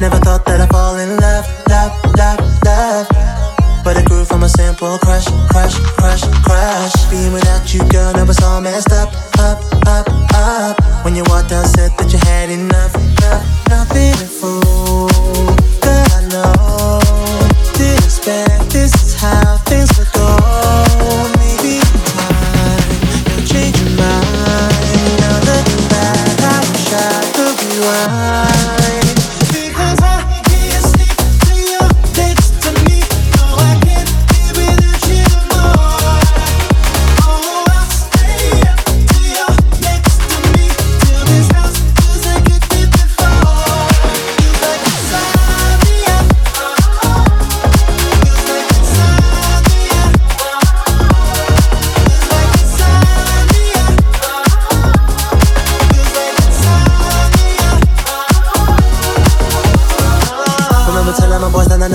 Never thought that I'd fall in love, love, love, love. But it grew from a simple crush, crush, crush, crush. Being without you, girl, never all messed up, up, up, up. When you walked out, said that you had enough, enough, nothing to fool.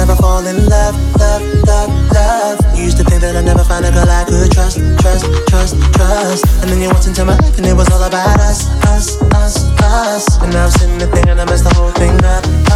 Never fall in love, love, love, love. You used to think that I'd never find a girl I could trust, trust, trust, trust. And then you walked into my life and it was all about us, us, us, us. And now I'm sitting there thinking I messed the whole thing up, up,